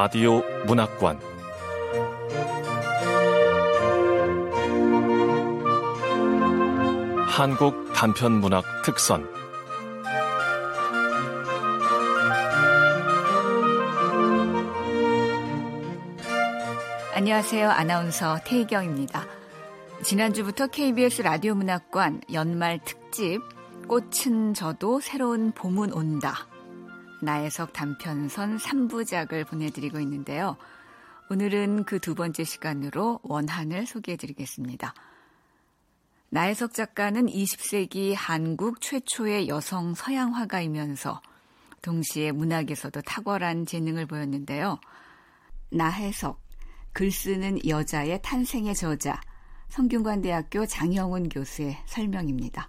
라디오 문학관 한국 단편 문학 특선 안녕하세요. 아나운서 태희경입니다. 지난주부터 KBS 라디오 문학관 연말 특집 꽃은 져도 새로운 봄은 온다. 나혜석 단편선 3부작을 보내드리고 있는데요. 오늘은 그 두 번째 시간으로 원한을 소개해드리겠습니다. 나혜석 작가는 20세기 한국 최초의 여성 서양 화가이면서 동시에 문학에서도 탁월한 재능을 보였는데요. 나혜석, 글 쓰는 여자의 탄생의 저자, 성균관대학교 장영훈 교수의 설명입니다.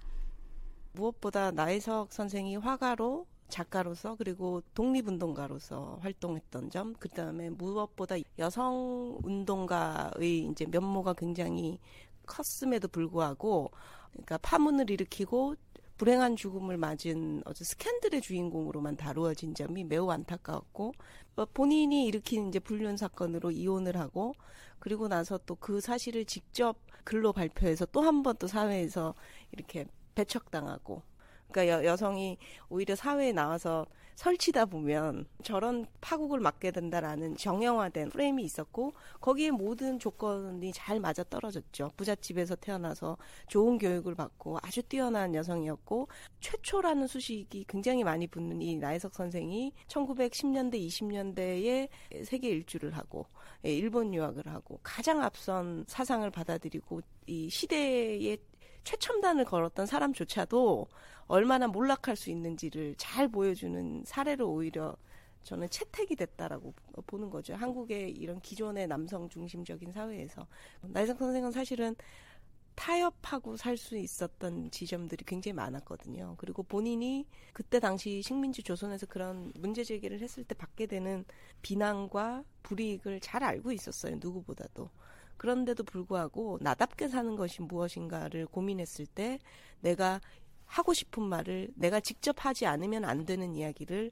무엇보다 나혜석 선생이 화가로 작가로서 그리고 독립운동가로서 활동했던 점, 그 다음에 무엇보다 여성 운동가의 이제 면모가 굉장히 컸음에도 불구하고, 그러니까 파문을 일으키고 불행한 죽음을 맞은 어제 스캔들의 주인공으로만 다루어진 점이 매우 안타까웠고 어, 본인이 일으킨 이제 불륜 사건으로 이혼을 하고 그리고 나서 또 그 사실을 직접 글로 발표해서 또 한 번 또 사회에서 이렇게 배척당하고 그러니까 여, 성이 오히려 사회에 나와서 설치다 보면 저런 파국을 맞게 된다라는 정형화된 프레임이 있었고 거기에 모든 조건이 잘 맞아 떨어졌죠. 부잣집에서 태어나서 좋은 교육을 받고 아주 뛰어난 여성이었고 최초라는 수식이 굉장히 많이 붙는 이 나혜석 선생이 1910년대 20년대에 세계 일주를 하고 예, 일본 유학을 하고 가장 앞선 사상을 받아들이고 이 시대의 최첨단을 걸었던 사람조차도 얼마나 몰락할 수 있는지를 잘 보여주는 사례로 오히려 저는 채택이 됐다라고 보는 거죠. 한국의 이런 기존의 남성 중심적인 사회에서 나이상 선생은 사실은 타협하고 살 수 있었던 지점들이 굉장히 많았거든요. 그리고 본인이 그때 당시 식민지 조선에서 그런 문제 제기를 했을 때 받게 되는 비난과 불이익을 잘 알고 있었어요. 누구보다도. 그런데도 불구하고 나답게 사는 것이 무엇인가를 고민했을 때 내가 하고 싶은 말을 내가 직접 하지 않으면 안 되는 이야기를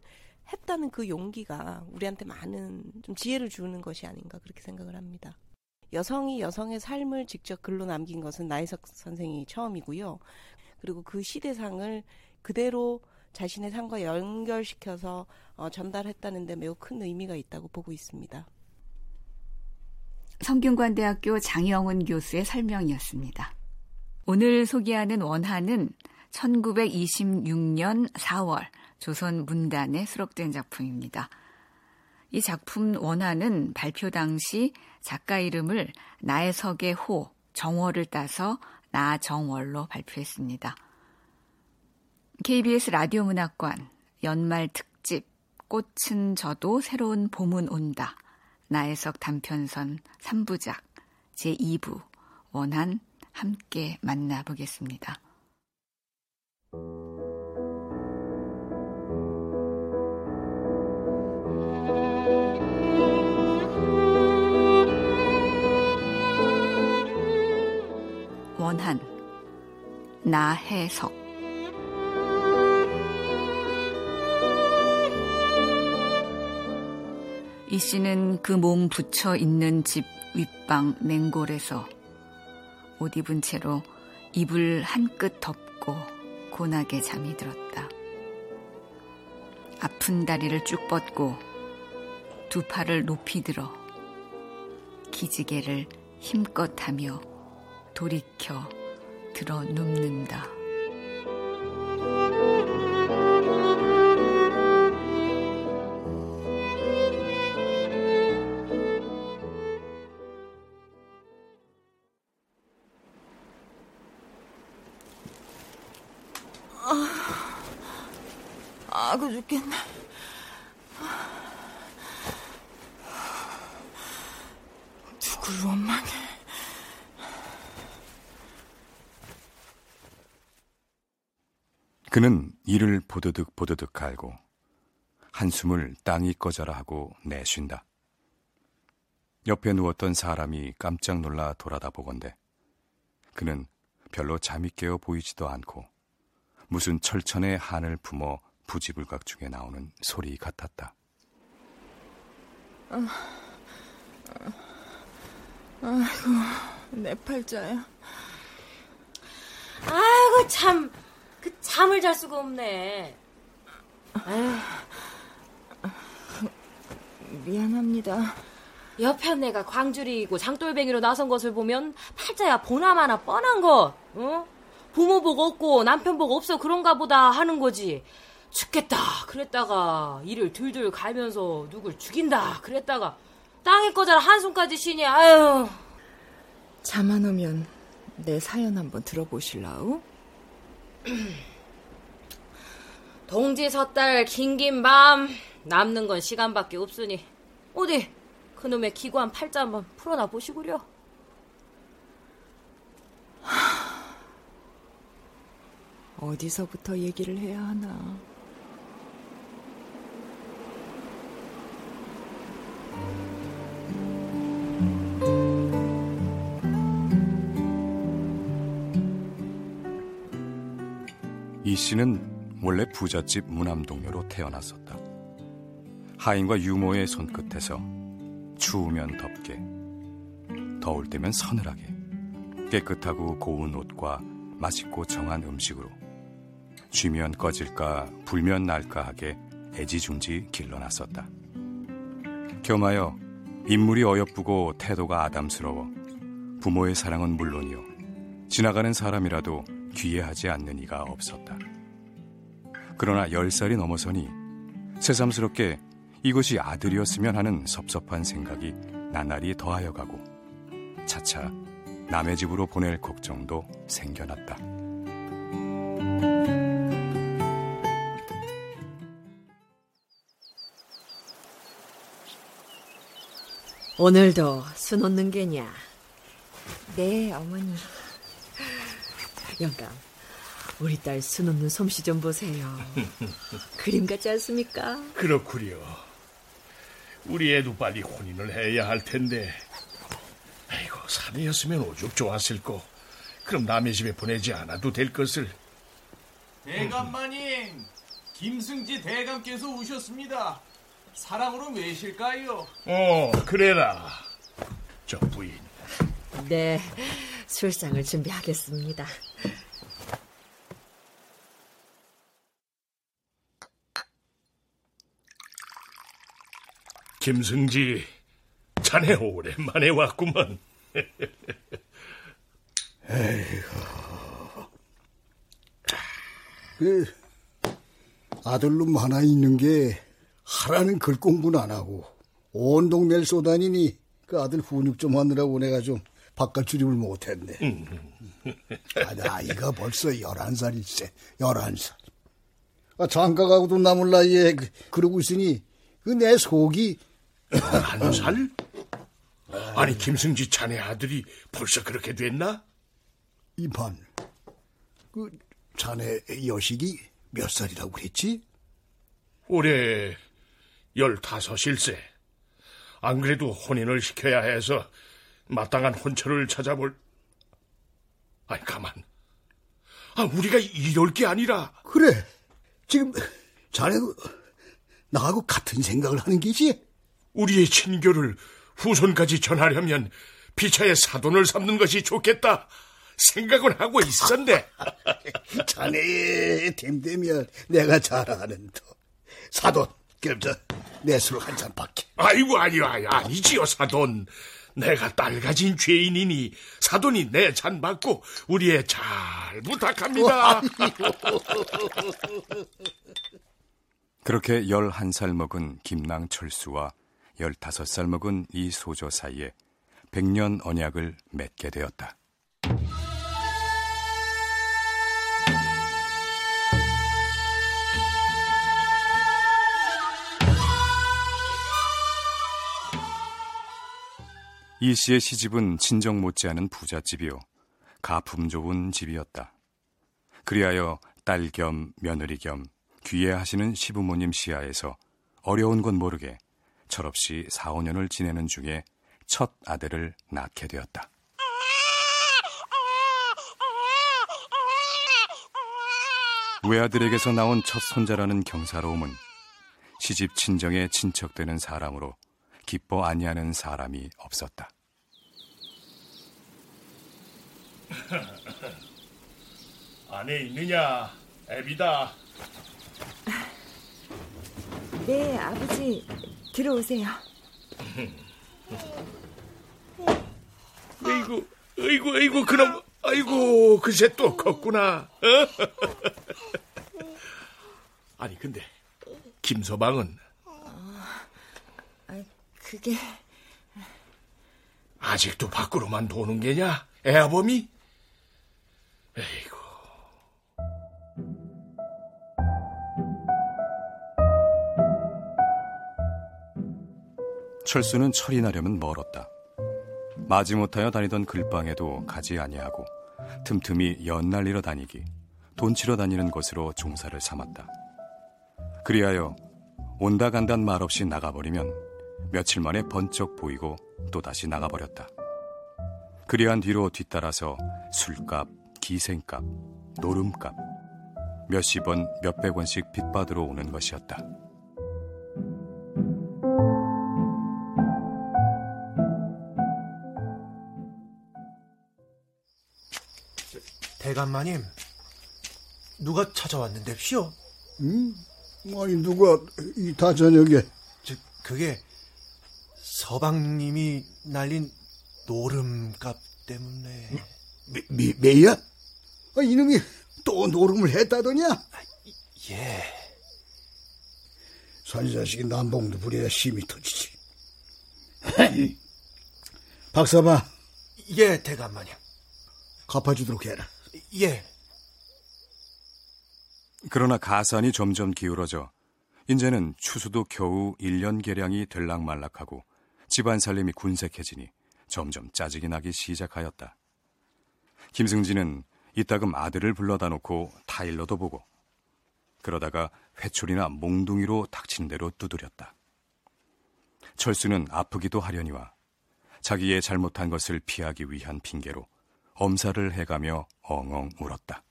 했다는 그 용기가 우리한테 많은 좀 지혜를 주는 것이 아닌가 그렇게 생각을 합니다. 여성이 여성의 삶을 직접 글로 남긴 것은 나이석 선생이 처음이고요. 그리고 그 시대상을 그대로 자신의 삶과 연결시켜서 어, 전달했다는 데 매우 큰 의미가 있다고 보고 있습니다. 성균관대학교 장영훈 교수의 설명이었습니다. 오늘 소개하는 원한은 1926년 4월 조선 문단에 수록된 작품입니다. 이 작품 원화는 발표 당시 작가 이름을 나의석의 호, 정월을 따서 나정월로 발표했습니다. KBS 라디오 문학관 연말 특집 꽃은 져도 새로운 봄은 온다. 나혜석 단편선 3부작 제2부 원한 함께 만나보겠습니다. 원한 나해석 이 씨는 그 몸 붙여 있는 집 윗방 냉골에서 옷 입은 채로 이불 한끝 덮고 고나게 잠이 들었다. 아픈 다리를 쭉 뻗고 두 팔을 높이 들어 기지개를 힘껏 하며 돌이켜 들어 눕는다. 아고 죽겠네. 누굴 원망해. 그는 이를 보드득 보드득 갈고 한숨을 땅이 꺼져라 하고 내쉰다. 옆에 누웠던 사람이 깜짝 놀라 돌아다 보건대 그는 별로 잠이 깨어 보이지도 않고 무슨 철천의 한을 품어 부지불각 중에 나오는 소리 같았다. 아이고, 내 팔자야. 아이고, 참. 그 잠을 잘 수가 없네. 아유. 미안합니다. 옆에 내가 광주리이고 장돌뱅이로 나선 것을 보면 팔자야 보나마나 뻔한 것. 어? 부모 복 없고 남편 복 없어 그런가 보다 하는 거지. 죽겠다 그랬다가 이를 둘둘 갈면서 누굴 죽인다 그랬다가 땅에 꺼져라 한숨까지 쉬니 아유. 잠안 오면 내 사연 한번 들어보실라우? 동지 섣달 긴긴 밤 남는 건 시간밖에 없으니 어디 그놈의 기구한 팔자 한번 풀어놔 보시구려. 어디서부터 얘기를 해야 하나. 씨는 원래 부잣집 무남동녀로 태어났었다. 하인과 유모의 손끝에서 추우면 덥게, 더울 때면 서늘하게, 깨끗하고 고운 옷과 맛있고 정한 음식으로 쥐면 꺼질까 불면 날까 하게 애지중지 길러놨었다. 겸하여 인물이 어여쁘고 태도가 아담스러워 부모의 사랑은 물론이요 지나가는 사람이라도 귀해하지 않는 이가 없었다. 그러나 열 살이 넘어서니 새삼스럽게 이것이 아들이었으면 하는 섭섭한 생각이 나날이 더하여 가고 차차 남의 집으로 보낼 걱정도 생겨났다. 오늘도 수 놓는 게냐? 네, 어머니. 영감, 우리 딸 수 놓는 솜씨 좀 보세요. 그림 같지 않습니까? 그렇구려. 우리 애도 빨리 혼인을 해야 할 텐데. 아이고, 사내였으면 오죽 좋았을 거. 그럼 남의 집에 보내지 않아도 될 것을. 대감마님, 김승지 대감께서 오셨습니다. 사랑으로 왜실까요? 어, 그래라. 저 부인. 네, 술상을 준비하겠습니다. 김승지, 자네 오랜만에 왔구먼. 그 아들놈 하나 있는 게 하라는 글 공부는 안 하고 온 동네를 쏘다니니 그 아들 훈육 좀 하느라고 내가 좀 바깥 출입을 못했네. 아, 나이가 벌써 열한 살일세, 열한 살. 아, 장가 가고도 남을 나이에 그, 그러고 있으니 그 내 속이 한 살? 아니, 김승지 자네 아들이 벌써 그렇게 됐나? 이반. 그 자네 여식이 몇 살이라고 그랬지? 올해 열다섯일세. 안 그래도 혼인을 시켜야 해서 마땅한 혼처를 찾아볼. 아니, 가만. 아, 우리가 이럴 게 아니라. 그래. 지금 자네도 나하고 같은 생각을 하는 게지? 우리의 친교를 후손까지 전하려면 피차에 사돈을 삼는 것이 좋겠다. 생각은 하고 있었네. 자네 됨되면 내가 잘 아는 더. 사돈, 그럼 저내 술을 한잔 받게. 아이고 아니요 아니, 아니지요 사돈. 내가 딸 가진 죄인이니 사돈이 내 잔 받고 우리의 잘 부탁합니다. 그렇게 11살 먹은 김낭철수와 15살 먹은 이 소조 사이에 백년 언약을 맺게 되었다. 이 씨의 시집은 친정 못지않은 부잣집이요. 가품 좋은 집이었다. 그리하여 딸 겸 며느리 겸 귀해하시는 시부모님 시야에서 어려운 건 모르게 철없이 4, 5년을 지내는 중에 첫 아들을 낳게 되었다. 외아들에게서 나온 첫 손자라는 경사로움은 시집 친정에 친척되는 사람으로 기뻐 아니하는 사람이 없었다. 안에 있느냐, 애비다. 네, 아버지. 들어오세요. 아이고, 아이고, 아이고, 그럼, 아이고, 그새 또 컸구나. 아니, 근데, 김서방은 아, 그게 아직도 밖으로만 도는 게냐? 애아범이? 에이고. 철수는 철이 나려면 멀었다. 마지못하여 다니던 글방에도 가지 아니하고 틈틈이 연날리러 다니기, 돈 치러 다니는 것으로 종사를 삼았다. 그리하여 온다 간단 말 없이 나가버리면 며칠 만에 번쩍 보이고 또다시 나가버렸다. 그리한 뒤로 뒤따라서 술값, 기생값, 노름값, 몇십 원, 몇백 원씩 빚받으러 오는 것이었다. 대감마님, 누가 찾아왔는데시오? 응? 아니 누가 이다 저녁에 저, 그게 서방님이 날린 노름값 때문에. 미, 미, 매야? 아, 이놈이 또 노름을 했다더냐? 예. 산자식이 남봉도 부려야 힘이 터지지. 박사바. 예, 대감마님. 갚아주도록 해라. 예. 그러나 가산이 점점 기울어져 이제는 추수도 겨우 1년 계량이 들락말락하고 집안 살림이 군색해지니 점점 짜증이 나기 시작하였다. 김승진은 이따금 아들을 불러다 놓고 타일러도 보고 그러다가 회초리나 몽둥이로 닥친 대로 두드렸다. 철수는 아프기도 하려니와 자기의 잘못한 것을 피하기 위한 핑계로 엄살을 해가며 엉엉 울었다.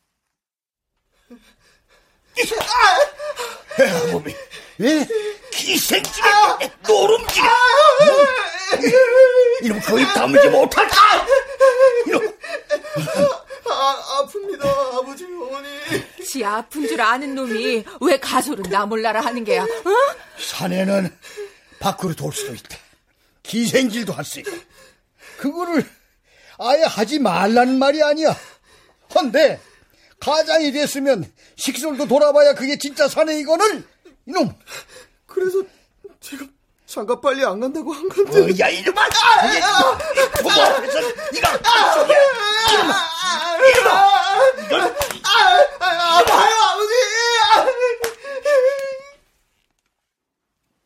몸이, 예? 기생집에 노름지가 이놈 거의 다물지 못할 이놈 아, 아픕니다, 아버지, 어머니. 지 아픈 줄 아는 놈이 왜 가소를 나 몰라라 하는 게야, 어? 사내는 밖으로 돌 수도 있다. 기생질도 할 수 있고. 그거를 아예 하지 말라는 말이 아니야. 헌데, 가장이 됐으면 식솔도 돌아봐야 그게 진짜 사내 이거늘, 이놈. 그래서 제가 장가 빨리 안 간다고 한 건데. 어, 야, 이놈아! 이게 부모 앞에서 이거 소리야! 이놈아! 이놈아! 이건 아파요, 아버지!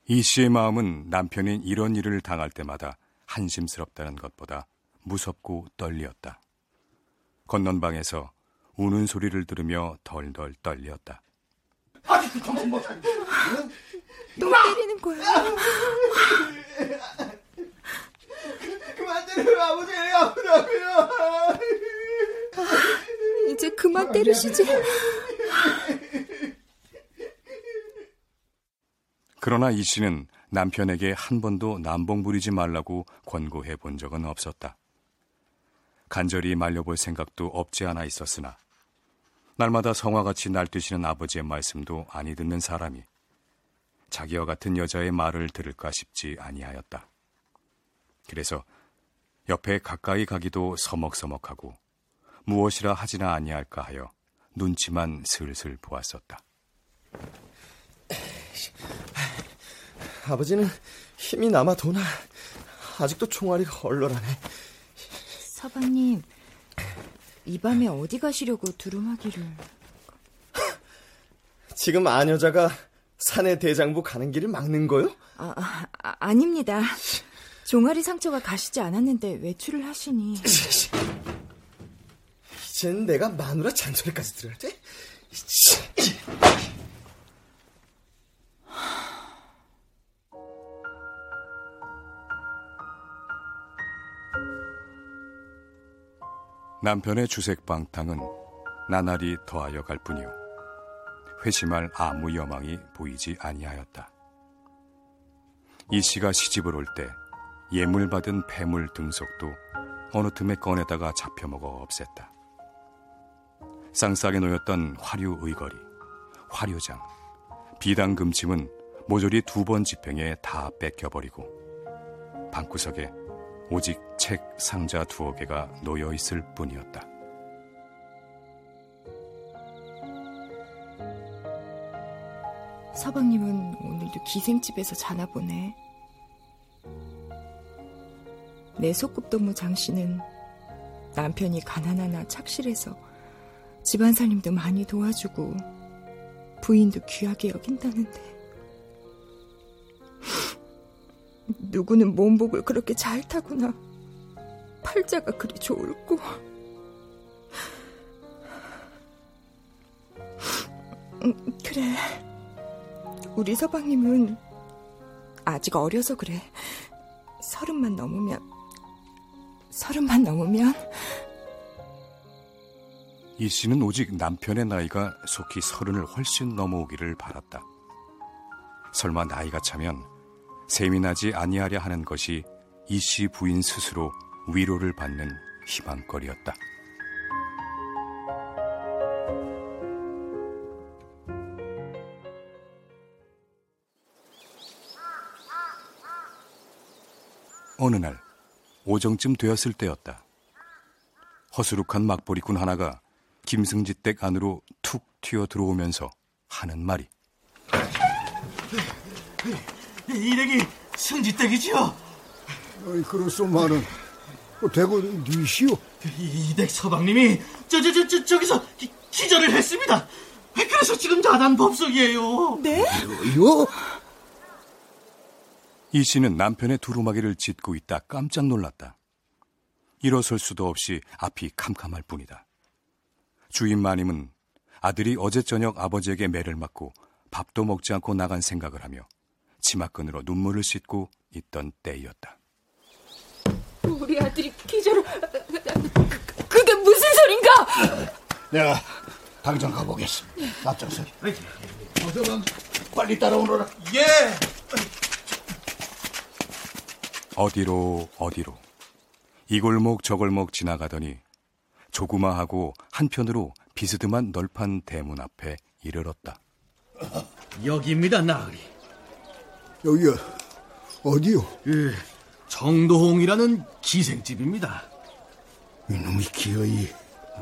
이 씨의 마음은 남편이 이런 일을 당할 때마다 한심스럽다는 것보다 무섭고 떨리었다. 건넌 방에서 우는 소리를 들으며 덜덜 떨렸다. 아직도 정신 못 차리고. 또 때리는 거야. 그만 때려요, 아버지. 아프다고요. 이제 그만 때리시지. 그러나 이 씨는 남편에게 한 번도 남봉 부리지 말라고 권고해 본 적은 없었다. 간절히 말려볼 생각도 없지 않아 있었으나 날마다 성화같이 날뛰시는 아버지의 말씀도 아니 듣는 사람이 자기와 같은 여자의 말을 들을까 싶지 아니하였다. 그래서 옆에 가까이 가기도 서먹서먹하고 무엇이라 하지나 아니할까 하여 눈치만 슬슬 보았었다. 아버지는 힘이 남아 도나 아직도 총알이가 얼얼하네. 서방님, 이 밤에 어디 가시려고 두루마기를... 지금 아녀자가 산의 대장부 가는 길을 막는 거요? 아, 아, 아닙니다. 종아리 상처가 가시지 않았는데 외출을 하시니... 이젠 내가 마누라 잔소리까지 들을 때? 남편의 주색 방탕은 나날이 더하여 갈 뿐이요. 회심할 아무 여망이 보이지 아니하였다. 이 씨가 시집을 올 때 예물 받은 폐물 등석도 어느 틈에 꺼내다가 잡혀먹어 없앴다. 쌍싸게 놓였던 화류 의거리, 화류장, 비당 금침은 모조리 두 번 집행에 다 뺏겨버리고 방구석에 오직 책 상자 두어 개가 놓여 있을 뿐이었다. 서방님은 오늘도 기생집에서 자나 보네. 내 소꿉동무 장씨는 남편이 가난하나 착실해서 집안 살림도 많이 도와주고 부인도 귀하게 여긴다는데 누구는 몸복을 그렇게 잘 타구나 팔자가 그리 좋을꼬. 음, 그래. 우리 서방님은 아직 어려서 그래. 서른만 넘으면 서른만 넘으면? 이 씨는 오직 남편의 나이가 속히 서른을 훨씬 넘어오기를 바랐다. 설마 나이가 차면 나지 아니하려 하는 것이 이 씨 부인 스스로 위로를 받는 희망거리였다. 어느 날 오정쯤 되었을 때였다. 허수룩한 막보리꾼 하나가 김승지 댁 안으로 툭 튀어 들어오면서 하는 말이 이 댁이 승지 댁이지요? 어이, 그렇소만은 대구 니시오? 이댁 서방님이 저 저 저 저 저 기서 기, 기절을 했습니다. 그래서 지금 자단 법석이에요. 네? 요? 이 씨는 남편의 두루마기를 짚고 있다 깜짝 놀랐다. 일어설 수도 없이 앞이 캄캄할 뿐이다. 주인 마님은 아들이 어제 저녁 아버지에게 매를 맞고 밥도 먹지 않고 나간 생각을 하며 치마끈으로 눈물을 씻고 있던 때이었다. 우리 아들이 기절을 그게 무슨 소린가? 내가 당장 가보겠어. 앞장서기. 어서방 빨리 따라오너라. 예. 어디로 어디로 이 골목 저 골목 지나가더니 조그마하고 한편으로 비스듬한 널판 대문 앞에 이르렀다. 여기입니다, 나으리. 여기야 어디요? 그 정도홍이라는 기생집입니다. 이놈이 기어이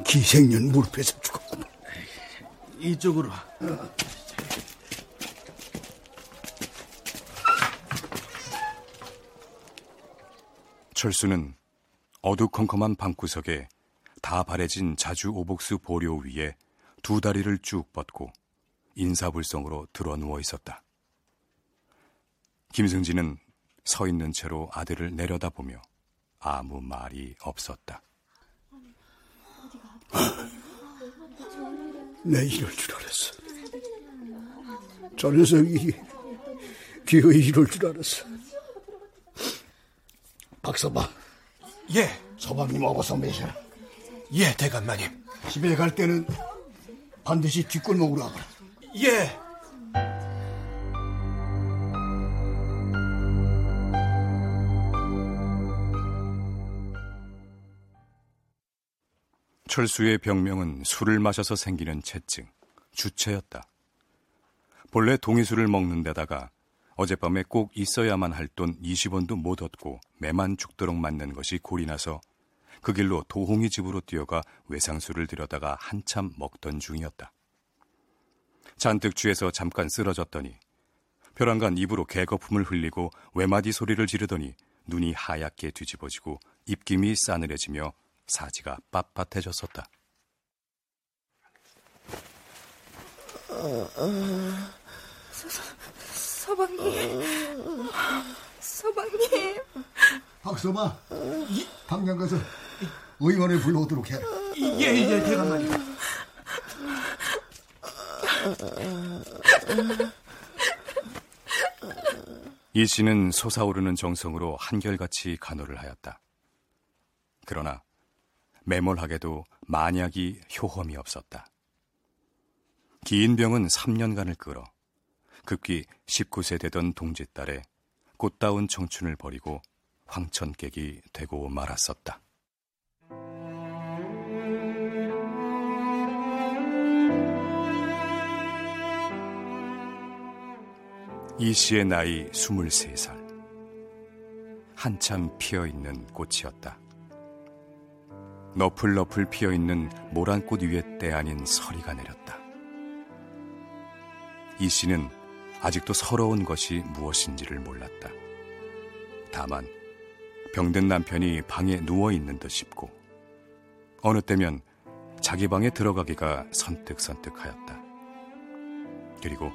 기생년 무릎에서 죽었구만. 이쪽으로. 철수는 어두컴컴한 방구석에 다 바래진 자주 오복수 보료 위에 두 다리를 쭉 뻗고 인사불성으로 드러 누워 있었다. 김승진은 서 있는 채로 아들을 내려다보며 아무 말이 없었다. 내 이럴 줄 알았어. 저 녀석이 기어이 이럴 줄 알았어. 박서방. 예. 서방님 어버서 매셔라. 예, 대감마님. 집에 갈 때는 반드시 뒷골목으로 와봐라. 예. 철수의 병명은 술을 마셔서 생기는 체증, 주체였다. 본래 동이술을 먹는 데다가 어젯밤에 꼭 있어야만 할 돈 20원도 못 얻고 매만 죽도록 맞는 것이 골이 나서 그 길로 도홍이 집으로 뛰어가 외상술을 들여다가 한참 먹던 중이었다. 잔뜩 취해서 잠깐 쓰러졌더니 벼랑간 입으로 개거품을 흘리고 외마디 소리를 지르더니 눈이 하얗게 뒤집어지고 입김이 싸늘해지며 사지가 빳빳해졌었다. 서, 서, 서방님, 서방님. 박서방, 당장 가서 의원을 불러오도록 해라. 예, 예, 대감마님. 이 씨는 솟아오르는 정성으로 한결같이 간호를 하였다. 그러나 매몰하게도 만약이 효험이 없었다. 긴 병은 3년간을 끌어 급기 19세 되던 동짓달에 꽃다운 청춘을 버리고 황천객이 되고 말았었다. 이 씨의 나이 23살. 한참 피어 있는 꽃이었다. 너풀너풀 피어있는 모란꽃 위에 때 아닌 서리가 내렸다. 이 씨는 아직도 서러운 것이 무엇인지를 몰랐다. 다만 병든 남편이 방에 누워 있는 듯 싶고 어느 때면 자기 방에 들어가기가 선뜩선뜩하였다. 그리고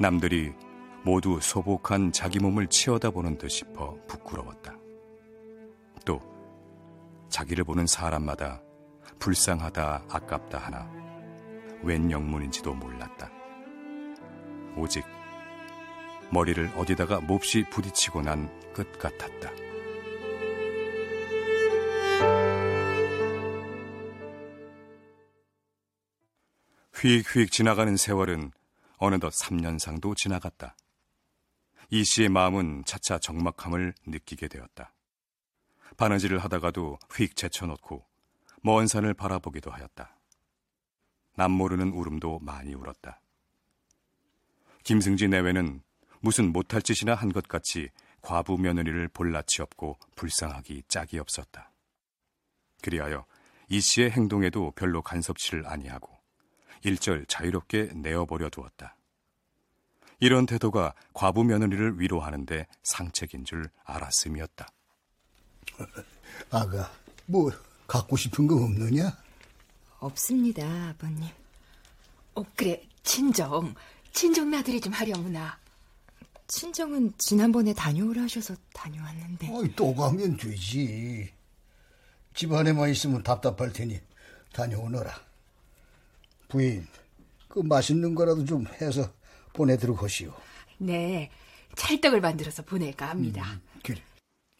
남들이 모두 소복한 자기 몸을 치어다보는 듯 싶어 부끄러웠다. 또 자기를 보는 사람마다 불쌍하다 아깝다 하나 웬 영문인지도 몰랐다. 오직 머리를 어디다가 몹시 부딪히고 난 끝 같았다. 휙휙 지나가는 세월은 어느덧 3년상도 지나갔다. 이 씨의 마음은 차차 적막함을 느끼게 되었다. 바느질을 하다가도 휙 제쳐놓고 먼 산을 바라보기도 하였다. 남모르는 울음도 많이 울었다. 김승지 내외는 무슨 못할 짓이나 한 것 같이 과부 며느리를 볼라치 없고 불쌍하기 짝이 없었다. 그리하여 이 씨의 행동에도 별로 간섭치를 아니하고 일절 자유롭게 내어버려 두었다. 이런 태도가 과부 며느리를 위로하는데 상책인 줄 알았음이었다. 아가, 뭐 갖고 싶은 거 없느냐? 없습니다, 아버님. 어, 그래, 친정. 친정 나들이 좀 하려무나. 친정은 지난번에 다녀오라 하셔서 다녀왔는데. 어이, 또 가면 되지. 집 안에만 있으면 답답할 테니 다녀오너라. 부인, 그 맛있는 거라도 좀 해서 보내도록 하시오. 네, 찰떡을 만들어서 보낼까 합니다. 음.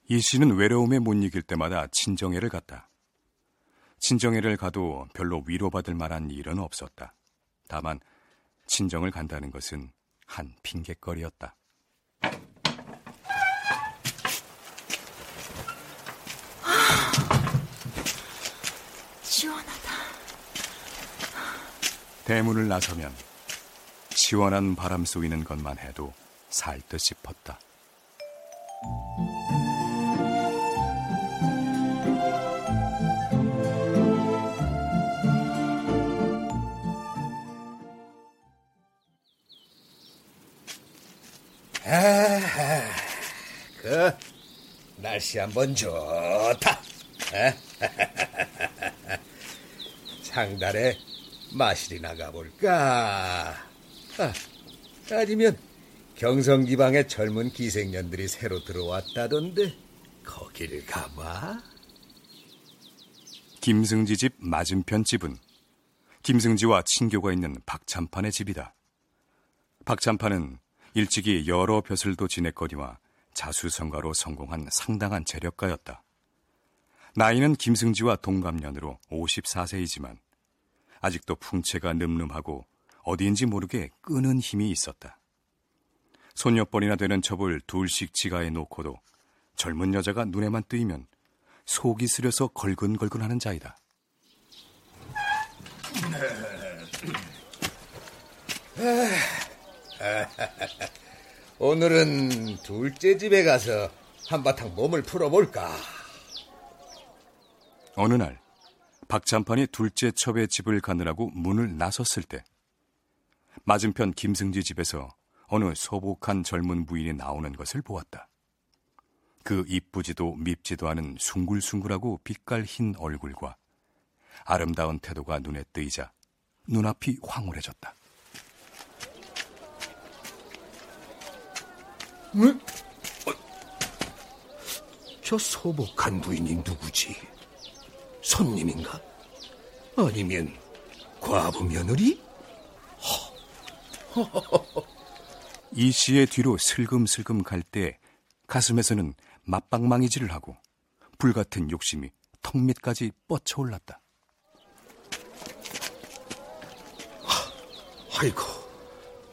이 씨는 외로움에 못 이길 때마다 친정에를 갔다. 친정에를 가도 별로 위로받을 만한 일은 없었다. 다만 친정을 간다는 것은 한 핑곗거리였다. 시원하다. 대문을 나서면 시원한 바람 쏘이는 것만 해도 살듯 싶었다. 아, 그 날씨 한번 좋다. 상달에 마실이 나 가볼까? 아, 아니면 경성 지방에 젊은 기생년들이 새로 들어왔다던데 거기를 가봐. 김승지 집 맞은편 집은 김승지와 친교가 있는 박찬판의 집이다. 박찬판은 일찍이 여러 벼슬도 지냈거니와 자수성가로 성공한 상당한 재력가였다. 나이는 김승지와 동갑년으로 54세이지만 아직도 풍채가 늠름하고 어디인지 모르게 끄는 힘이 있었다. 손녀뻘이나 되는 첩을 둘씩 지가에 놓고도 젊은 여자가 눈에만 뜨이면 속이 쓰려서 걸근걸근하는 자이다. 오늘은 둘째 집에 가서 한바탕 몸을 풀어볼까? 어느 날 박찬판이 둘째 첩의 집을 가느라고 문을 나섰을 때 맞은편 김승지 집에서 어느 소복한 젊은 부인이 나오는 것을 보았다. 그 이쁘지도 밉지도 않은 숭글숭글하고 빛깔 흰 얼굴과 아름다운 태도가 눈에 뜨이자 눈앞이 황홀해졌다. 응? 어, 저 소복한 부인이 누구지? 손님인가? 아니면 과부 며느리? 이 씨의 뒤로 슬금슬금 갈 때 가슴에서는 맞방망이질을 하고 불같은 욕심이 턱 밑까지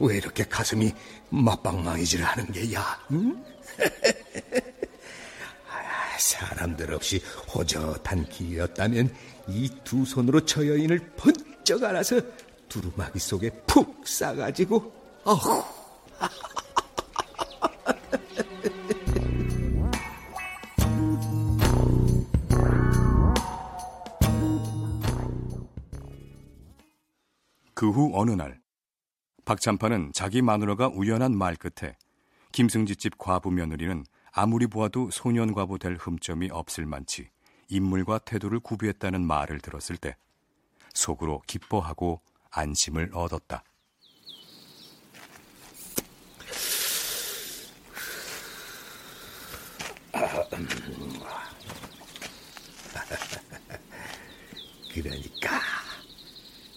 왜 이렇게 가슴이 맛방망이질 하는 게야? 응? 아, 사람들 없이 호젓한 길이었다면 이 두 손으로 저 여인을 번쩍 안아서 두루마기 속에 푹 싸가지고 어후 그 후 어느 날 박찬파는 자기 마누라가 우연한 말 끝에 김승지 집 과부 며느리는 아무리 보아도 소년 과부 될 흠점이 없을 만치 인물과 태도를 구비했다는 말을 들었을 때 속으로 기뻐하고 안심을 얻었다. 그러니까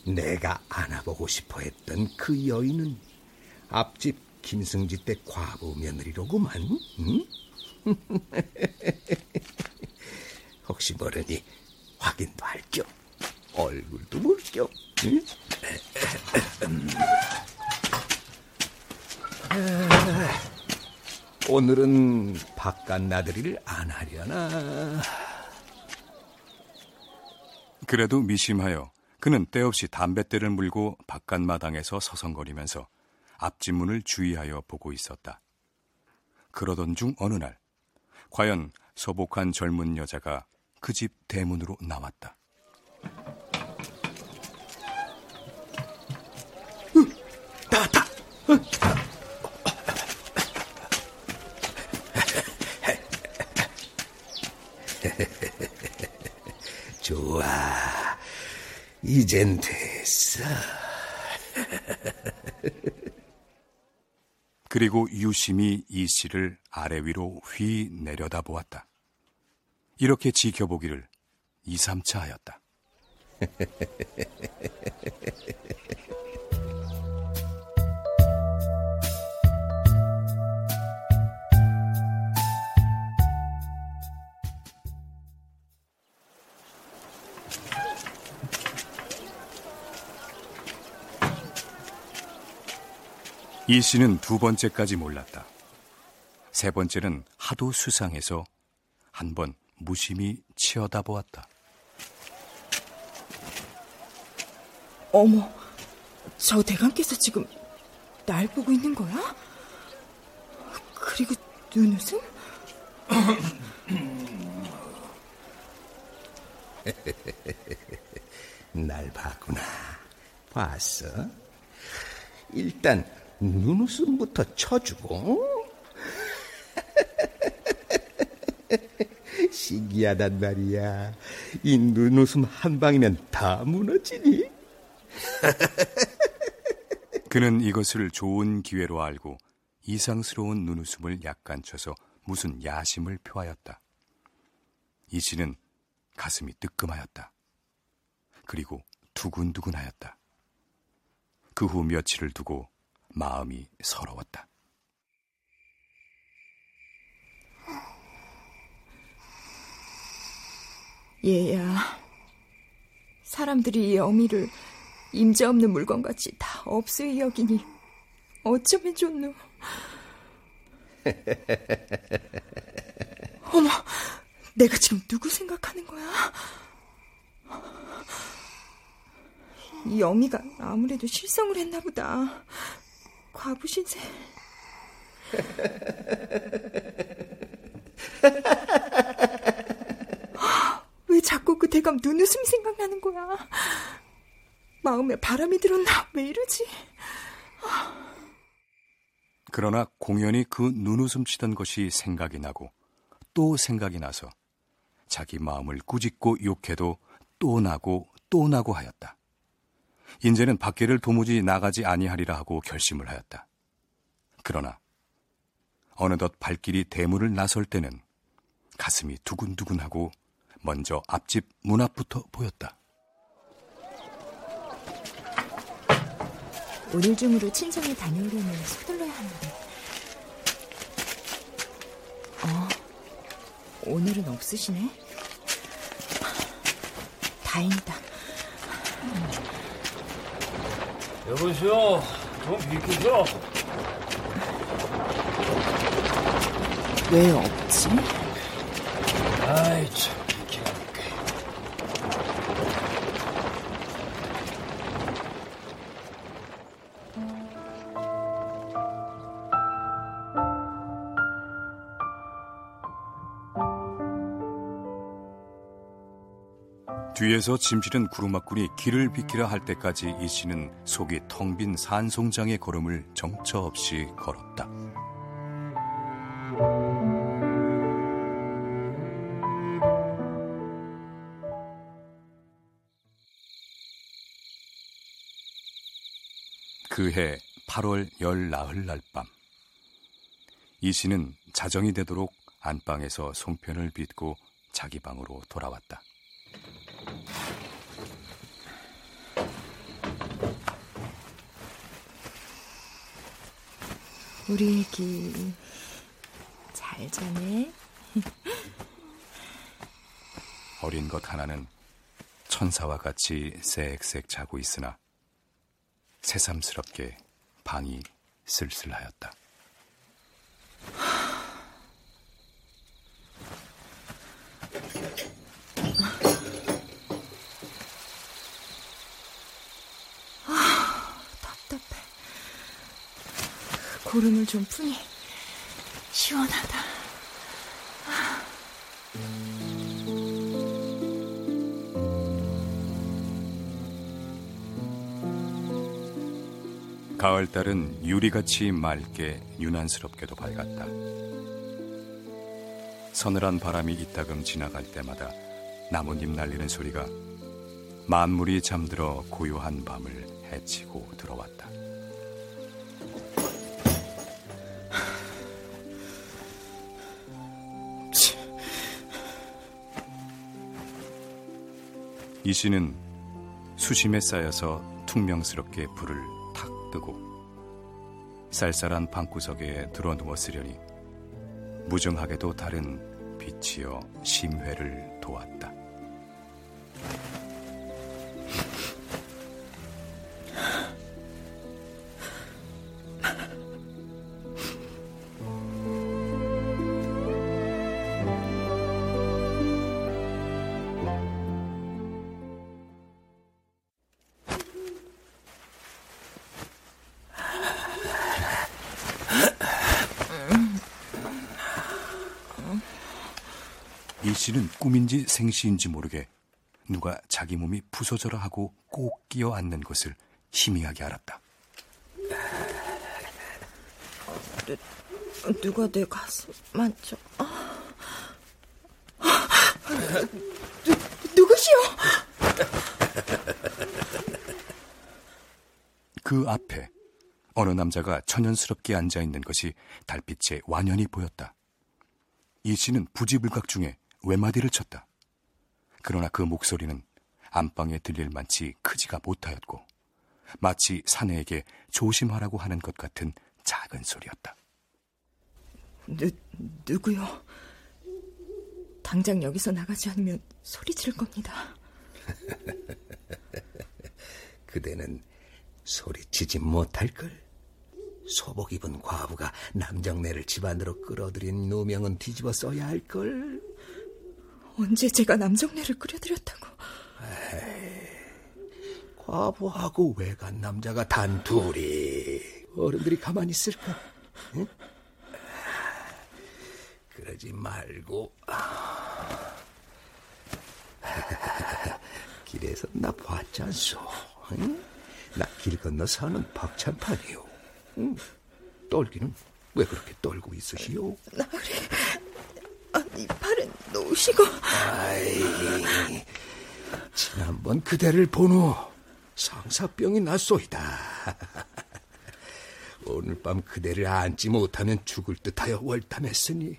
내가 안아보고 싶어 했던 그 여인은 앞집 김승지 때 과부 며느리로구만. 응? 혹시 모르니 확인도 할 겸 얼굴도 볼 겸. 응? 오늘은 바깥 나들이를 안 하려나? 그래도 미심하여 그는 때없이 담뱃대를 물고 바깥 마당에서 서성거리면서 앞집 문을 주의하여 보고 있었다. 그러던 중 어느 날 과연 소복한 젊은 여자가 그 집 대문으로 나왔다. 나왔다. 좋아. 이젠 됐어. 그리고 유심히 이 씨를 아래 위로 휘 내려다 보았다. 이렇게 지켜보기를 2, 3차 하였다. 이 씨는 두 번째까지 몰랐다. 세 번째는 하도 수상해서 한 번 무심히 치어다 보았다. 어머, 저 대감께서 지금 날 보고 있는 거야? 그리고 눈웃음? 날 봤구나. 봤어? 일단 눈웃음부터 쳐주고. 신기하단 말이야. 이 눈웃음 한 방이면 다 무너지니? 그는 이것을 좋은 기회로 알고 이상스러운 눈웃음을 약간 쳐서 무슨 야심을 표하였다. 이 씨는 가슴이 뜨끔하였다. 그리고 두근두근하였다. 그 후 며칠을 두고 마음이 서러웠다. 얘야, 사람들이 이 어미를 임자 없는 물건같이 다 없으이 여기니 어쩌면 좋노. 어머, 내가 지금 누구 생각하는 거야? 이 어미가 아무래도 실성을 했나 보다. 과부 신세. 왜 자꾸 그 대감 눈웃음이 생각나는 거야? 마음에 바람이 들었나? 왜 이러지? 그러나 공연히 그 눈웃음 치던 것이 생각이 나고 또 생각이 나서 자기 마음을 꾸짖고 욕해도 또 나고 또 나고 하였다. 인제는 밖에를 도무지 나가지 아니하리라 하고 결심을 하였다. 그러나 어느덧 발길이 대문을 나설 때는 가슴이 두근두근하고 먼저 앞집 문 앞부터 보였다. 오늘 중으로 친정에 다녀오려면 서둘러야 하는데. 어, 오늘은 없으시네. 다행이다. 여보시오, 좀 비키죠. 왜 없지? 아이 참 뒤에서 짐실은 구루마꾼이 길을 비키라 할 때까지 이 씨는 속이 텅 빈 산송장의 걸음을 정처 없이 걸었다. 그해 8월 열 나흘 날 밤. 이 씨는 자정이 되도록 안방에서 송편을 빚고 자기 방으로 돌아왔다. 우리 애기 잘 자네. 어린 것 하나는 천사와 같이 쌕쌕 자고 있으나 새삼스럽게 방이 쓸쓸하였다. 고름을 좀 푸니 시원하다. 가을달은 유리같이 맑게 유난스럽게도 밝았다. 서늘한 바람이 이따금 지나갈 때마다 나뭇잎 날리는 소리가 만물이 잠들어 고요한 밤을 헤치고 들어왔다. 이 씨는 수심에 쌓여서 퉁명스럽게 불을 탁 뜨고 쌀쌀한 방구석에 들어 누웠으려니 무정하게도 다른 빛이여 심회를 도왔다. 씨는 꿈인지 생시인지 모르게 누가 자기 몸이 부서져라 하고 꼭 끼어 앉는 것을 희미하게 알았다. 누, 누가 내 가슴 만져? 아. 누, 누구시오? 그 앞에 어느 남자가 천연스럽게 앉아 있는 것이 달빛에 완연히 보였다. 이 씨는 부지불각 중에 외마디를 쳤다. 그러나 그 목소리는 안방에 들릴 만치 크지가 못하였고 마치 사내에게 조심하라고 하는 것 같은 작은 소리였다. 누, 누구요? 당장 여기서 나가지 않으면 소리 지를 겁니다. 그대는 소리치지 못할걸. 소복 입은 과부가 남정네를 집안으로 끌어들인 누명은 뒤집어 써야 할걸. 언제 제가 남정네를 끌어들였다고? 에이, 과부하고 외간 남자가 단 둘이 어른들이 가만히 있을까? 응? 그러지 말고 길에서 나 봤지 않소? 응? 나길 건너 사는 박찬판이요. 응? 떨기는 왜 그렇게 떨고 있으시오? 나으리, 아니 팔은 놓으시고. 아이, 지난번 그대를 본 후 상사병이 났소이다. 오늘 밤 그대를 안지 못하면 죽을 듯하여 월탐했으니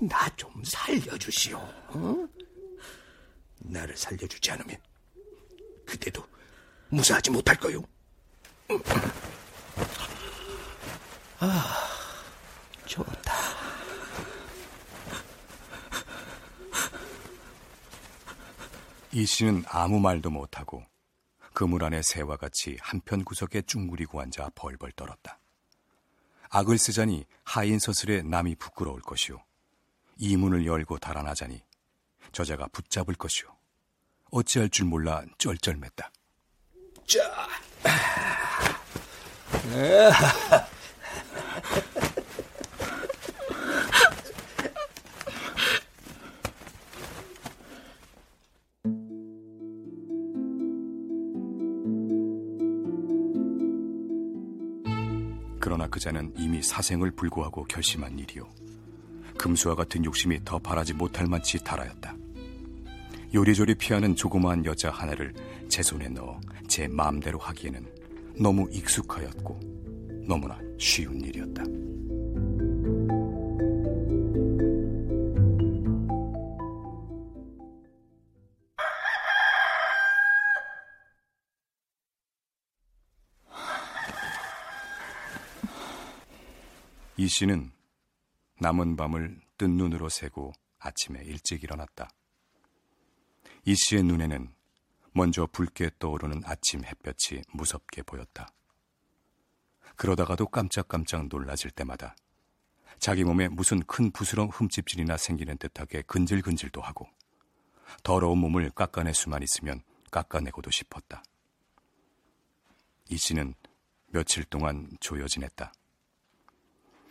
나 좀 살려주시오. 어? 나를 살려주지 않으면 그대도 무사하지 못할 거요. 아, 좋다. 이 씨는 아무 말도 못하고 그물 안의 새와 같이 한편 구석에 쭈그리고 앉아 벌벌 떨었다. 악을 쓰자니 하인 서슬에 남이 부끄러울 것이오. 이 문을 열고 달아나자니 저자가 붙잡을 것이오. 어찌할 줄 몰라 쩔쩔맸다. 자. 그러나 그 자는 이미 사생을 불구하고 결심한 일이요. 금수와 같은 욕심이 더 바라지 못할 만치 달하였다. 요리조리 피하는 조그마한 여자 하나를 제 손에 넣어 제 마음대로 하기에는 너무 익숙하였고 너무나 쉬운 일이었다. 이 씨는 남은 밤을 뜬 눈으로 새고 아침에 일찍 일어났다. 이 씨의 눈에는 먼저 붉게 떠오르는 아침 햇볕이 무섭게 보였다. 그러다가도 깜짝깜짝 놀라질 때마다 자기 몸에 무슨 큰 부스럼 흠집질이나 생기는 듯하게 근질근질도 하고 더러운 몸을 깎아낼 수만 있으면 깎아내고도 싶었다. 이 씨는 며칠 동안 조여 지냈다.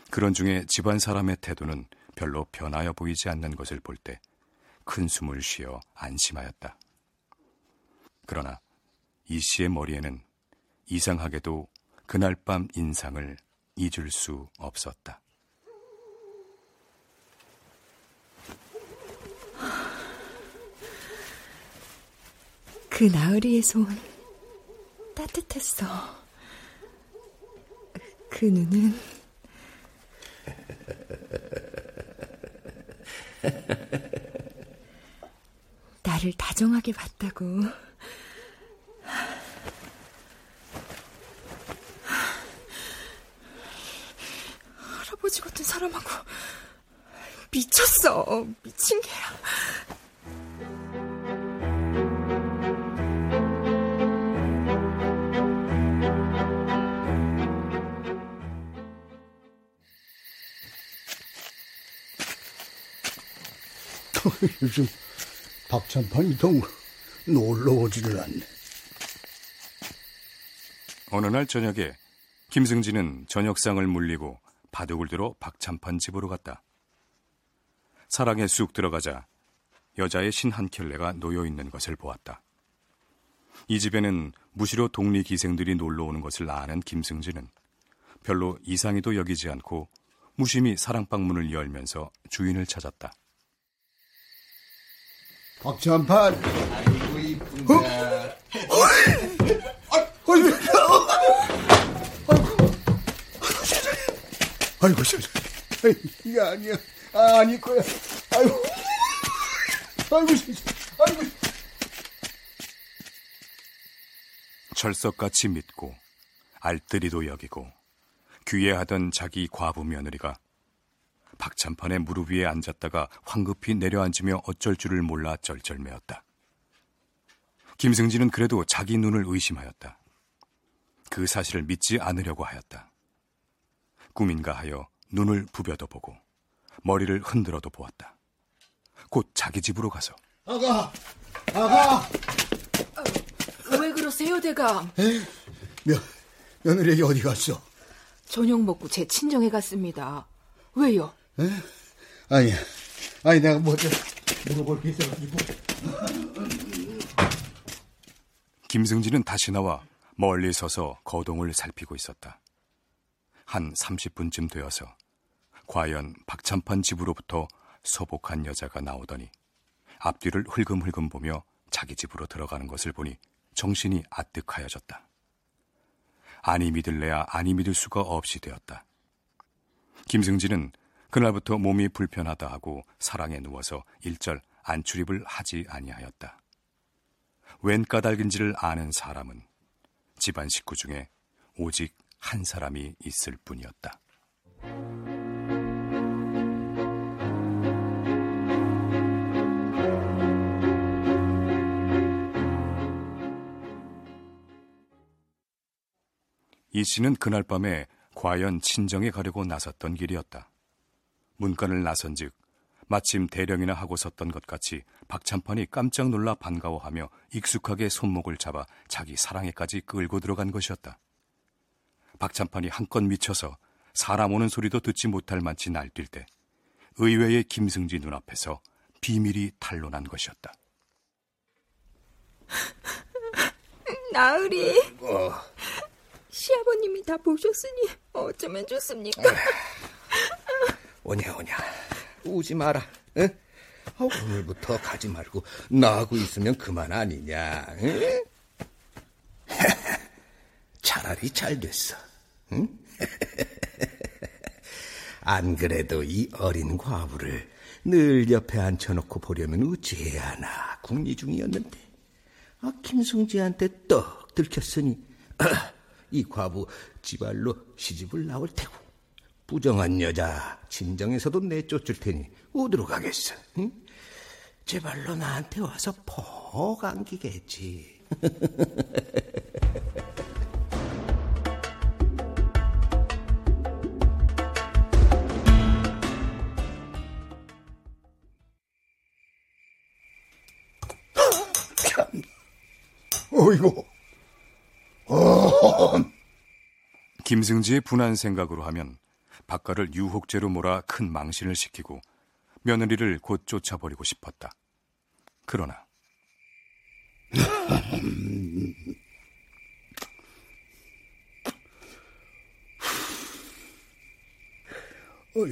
그런 중에 집안 사람의 태도는 별로 변하여 보이지 않는 것을 볼 때 큰 숨을 쉬어 안심하였다. 그러나 이 씨의 머리에는 이상하게도 그날 밤 인상을 잊을 수 없었다. 그 나으리의 손 따뜻했어. 그 눈은 나를 다정하게 봤다고. 할아버지 같은 사람하고 미쳤어. 미친 개야. 요즘 박찬판이 동 놀러 오지를 않네. 어느 날 저녁에 김승진은 저녁상을 물리고 바둑을 들어 박찬판 집으로 갔다. 사랑에 쑥 들어가자 여자의 신 한 켤레가 놓여 있는 것을 보았다. 이 집에는 무시로 독리 기생들이 놀러 오는 것을 아는 김승진은 별로 이상히도 여기지 않고 무심히 사랑방 문을 열면서 주인을 찾았다. 박찬판. 아이고 이쁜다. 어? 아이고, 아이고, 세상에. 이게 아니야. 아, 아닐 거야. 아이고, 아이고, 세상에. 아이고. 철석같이 믿고 알뜰히도 여기고 귀해하던 자기 과부 며느리가 박찬판의 무릎 위에 앉았다가 황급히 내려앉으며 어쩔 줄을 몰라 쩔쩔매었다. 김승진은 그래도 자기 눈을 의심하였다. 그 사실을 믿지 않으려고 하였다. 꿈인가 하여 눈을 부벼도 보고 머리를 흔들어도 보았다. 곧 자기 집으로 가서 아가, 아가. 왜 그러세요, 대감? 에? 며, 며느리 어디 갔어? 저녁 먹고 제 친정에 갔습니다. 왜요? 에? 아니, 아니 내가 뭐좀 물어볼 게 있어가지고. 김승진은 다시 나와 멀리 서서 거동을 살피고 있었다. 한 30분쯤 되어서 과연 박찬판 집으로부터 소복한 여자가 나오더니 앞뒤를 흘금흘금 보며 자기 집으로 들어가는 것을 보니 정신이 아뜩하여졌다. 아니 믿을래야 아니 믿을 수가 없이 되었다. 김승진은 그날부터 몸이 불편하다 하고 사랑에 누워서 일절 안출입을 하지 아니하였다. 웬 까닭인지를 아는 사람은 집안 식구 중에 오직 한 사람이 있을 뿐이었다. 이 씨는 그날 밤에 과연 친정에 가려고 나섰던 길이었다. 문간을 나선즉 마침 대령이나 하고 섰던 것 같이 박찬판이 깜짝 놀라 반가워하며 익숙하게 손목을 잡아 자기 사랑에까지 끌고 들어간 것이었다. 박찬판이 한껏 미쳐서 사람 오는 소리도 듣지 못할 만치 날뛸 때 의외의 김승지 눈앞에서 비밀이 탄로난 것이었다. 나으리. 어. 시아버님이 다 보셨으니 어쩌면 좋습니까? 오냐 오냐 우지 마라. 응? 아, 오늘부터 가지 말고 나하고 있으면 그만 아니냐. 응? 차라리 잘 됐어. 응? 안 그래도 이 어린 과부를 늘 옆에 앉혀놓고 보려면 어찌해야 하나 궁리 중이었는데 아, 김승지한테 떡 들켰으니 아, 이 과부 지발로 시집을 나올 테고 부정한 여자 진정에서도 내쫓을 테니 어디로 가겠어? 응? 제발로 나한테 와서 폭 안기겠지. 어이구. 어. 김승지의 분한 생각으로 하면 박가를 유혹죄로 몰아 큰 망신을 시키고 며느리를 곧 쫓아버리고 싶었다. 그러나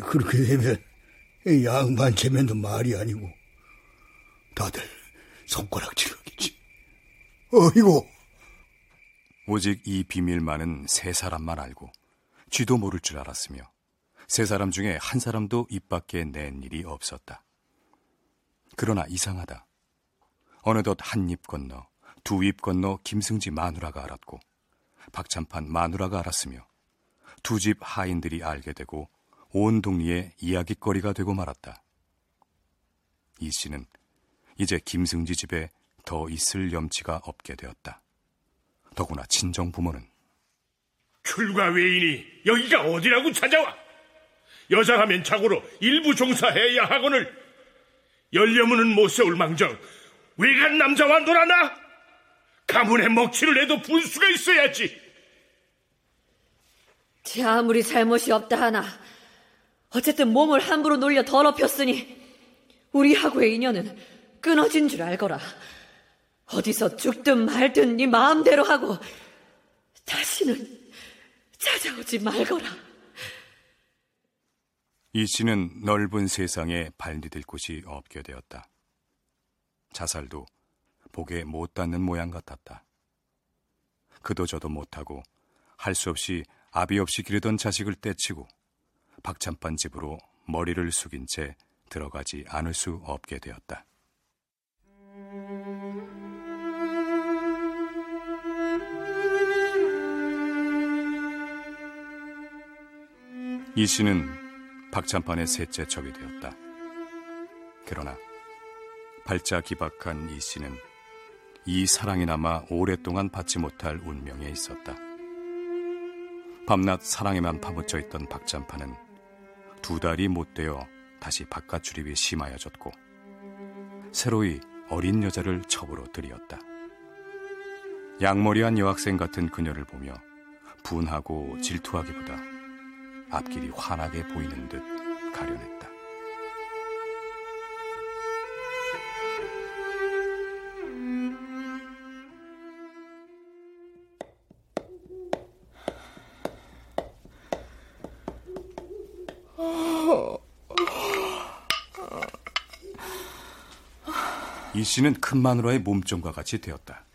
그렇게 되면 이 양반 체면도 말이 아니고 다들 손가락질하겠지. 어이고. 오직 이 비밀만은 세 사람만 알고 쥐도 모를 줄 알았으며 세 사람 중에 한 사람도 입 밖에 낸 일이 없었다. 그러나 이상하다. 어느덧 한 입 건너 두 입 건너 김승지 마누라가 알았고 박찬판 마누라가 알았으며 두 집 하인들이 알게 되고 온 동리에 이야깃거리가 되고 말았다. 이 씨는 이제 김승지 집에 더 있을 염치가 없게 되었다. 더구나 친정 부모는 귤과 외인이 여기가 어디라고 찾아와? 여자라면 자고로 일부 종사해야 하거늘 열려문은 못 세울 망정 외간 남자와 놀아나? 가문에 먹칠을 해도 분수가 있어야지. 제 아무리 잘못이 없다 하나 어쨌든 몸을 함부로 놀려 더럽혔으니 우리하고의 인연은 끊어진 줄 알거라. 어디서 죽든 말든 네 마음대로 하고 다시는 찾아오지 말거라. 이 씨는 넓은 세상에 발 디딜 곳이 없게 되었다. 자살도 복에 못 닿는 모양 같았다. 그도 저도 못하고 할 수 없이 아비 없이 기르던 자식을 떼치고 박찬판 집으로 머리를 숙인 채 들어가지 않을 수 없게 되었다. 이 씨는 박찬판의 셋째 첩이 되었다. 그러나 발자 기박한 이 씨는 이 사랑이나마 오랫동안 받지 못할 운명에 있었다. 밤낮 사랑에만 파묻혀 있던 박찬판은 두 달이 못 되어 다시 바깥 출입이 심하여졌고 새로이 어린 여자를 첩으로 들이었다. 양머리한 여학생 같은 그녀를 보며 분하고 질투하기보다 앞길이 환하게 보이는 듯 가련했다. 이 씨는 큰 마누라의 몸종과 같이 되었다.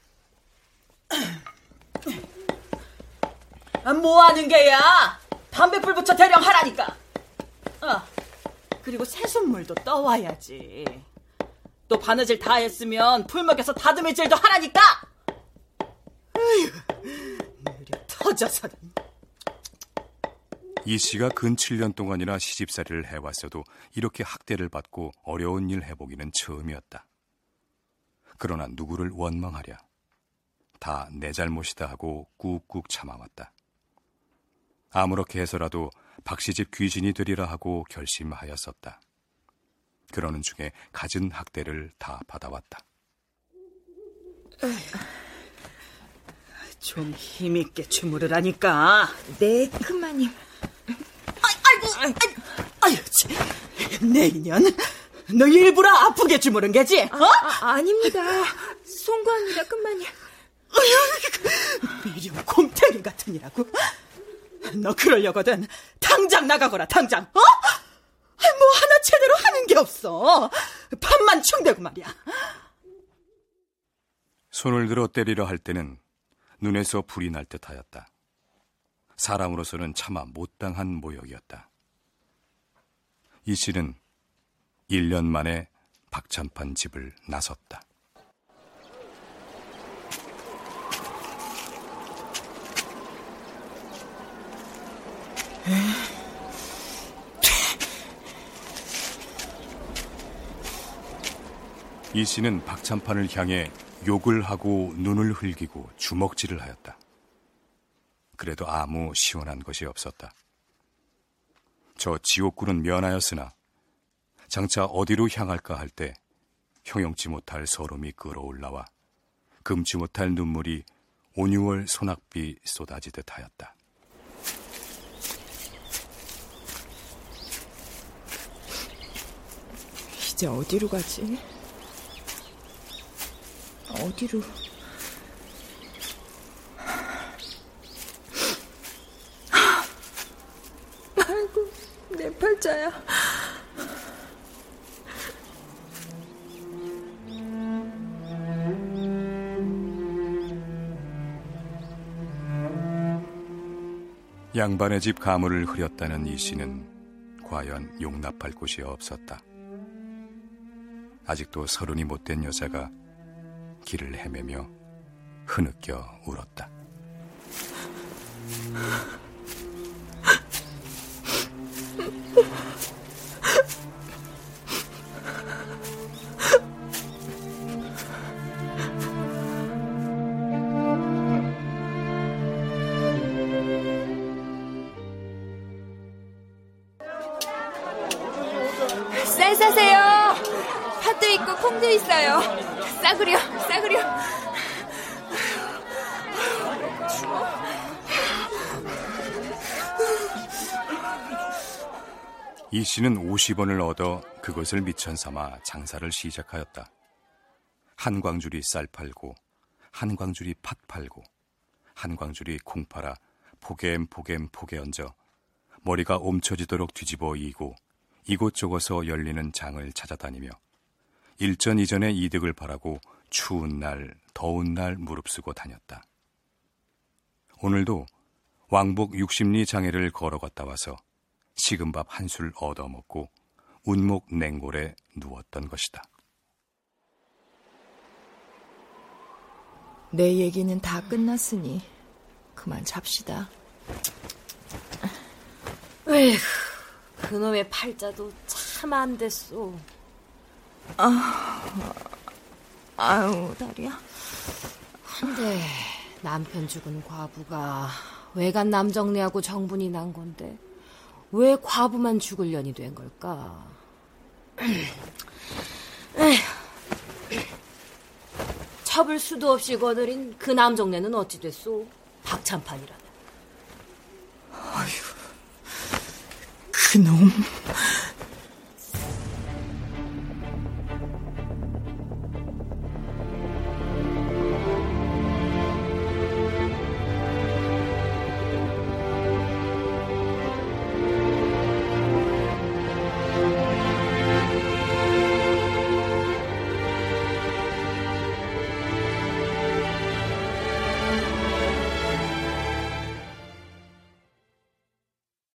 뭐 하는 게야? 담배불 붙여 대령 하라니까. 어, 그리고 새순물도 떠와야지. 또 바느질 다 했으면 풀 먹여서 다듬이질도 하라니까. 어휴, 느려 터져서는. 이 씨가 근 7년 동안이나 시집살이를 해왔어도 이렇게 학대를 받고 어려운 일 해보기는 처음이었다. 그러나 누구를 원망하랴. 다 내 잘못이다 하고 꾹꾹 참아왔다. 아무렇게 해서라도 박시집 귀신이 되리라 하고 결심하였었다. 그러는 중에 갖은 학대를 다 받아왔다. 좀 힘있게 주무르라니까. 네, 큰마님. 아이고, 아이고, 아유, 내 인연. 너 일부러 아프게 주무른 게지? 어? 아, 닙니다 송구합니다, 큰마님. 미련 곰탱이 같으니라고. 너 그러려거든. 당장 나가거라, 당장. 어? 뭐 하나 제대로 하는 게 없어. 밥만 충대고 말이야. 손을 들어 때리려 할 때는 눈에서 불이 날 듯하였다. 사람으로서는 차마 못당한 모욕이었다. 이 씨는 1년 만에 박찬판 집을 나섰다. 이 씨는 박찬판을 향해 욕을 하고 눈을 흘기고 주먹질을 하였다. 그래도 아무 시원한 것이 없었다. 저 지옥군은 면하였으나 장차 어디로 향할까 할 때 형용치 못할 서름이 끌어올라와 금치 못할 눈물이 온유월 소낙비 쏟아지듯 하였다. 이제 어디로 가지? 어디로? 아이고, 내 팔자야. 양반의 집 가물을 흐렸다는 이 씨는 과연 용납할 곳이 없었다. 아직도 서른이 못된 여자가 길을 헤매며 흐느껴 울었다. 씨는 50원을 얻어 그것을 미천 삼아 장사를 시작하였다. 한 광줄이 쌀 팔고, 한 광줄이 팥 팔고, 한 광줄이 콩 팔아 포개엠 포개엠 포개 얹어 머리가 옴쳐지도록 뒤집어 이고 이곳저곳서 열리는 장을 찾아다니며 일전 이전의 이득을 바라고 추운 날, 더운 날 무릅쓰고 다녔다. 오늘도 왕복 60리 장애를 걸어갔다 와서 식은 밥 한 술 얻어먹고 운목 냉골에 누웠던 것이다. 내 얘기는 다 끝났으니 그만 잡시다. 에휴, 그놈의 팔자도 참 안 됐소. 아, 아유, 다리야. 근데 남편 죽은 과부가 외간 남정네하고 정분이 난 건데 왜 과부만 죽을 년이 된 걸까? 첩을 수도 없이 거느린 그 남정네는 어찌 됐소? 박찬판이라네. 그놈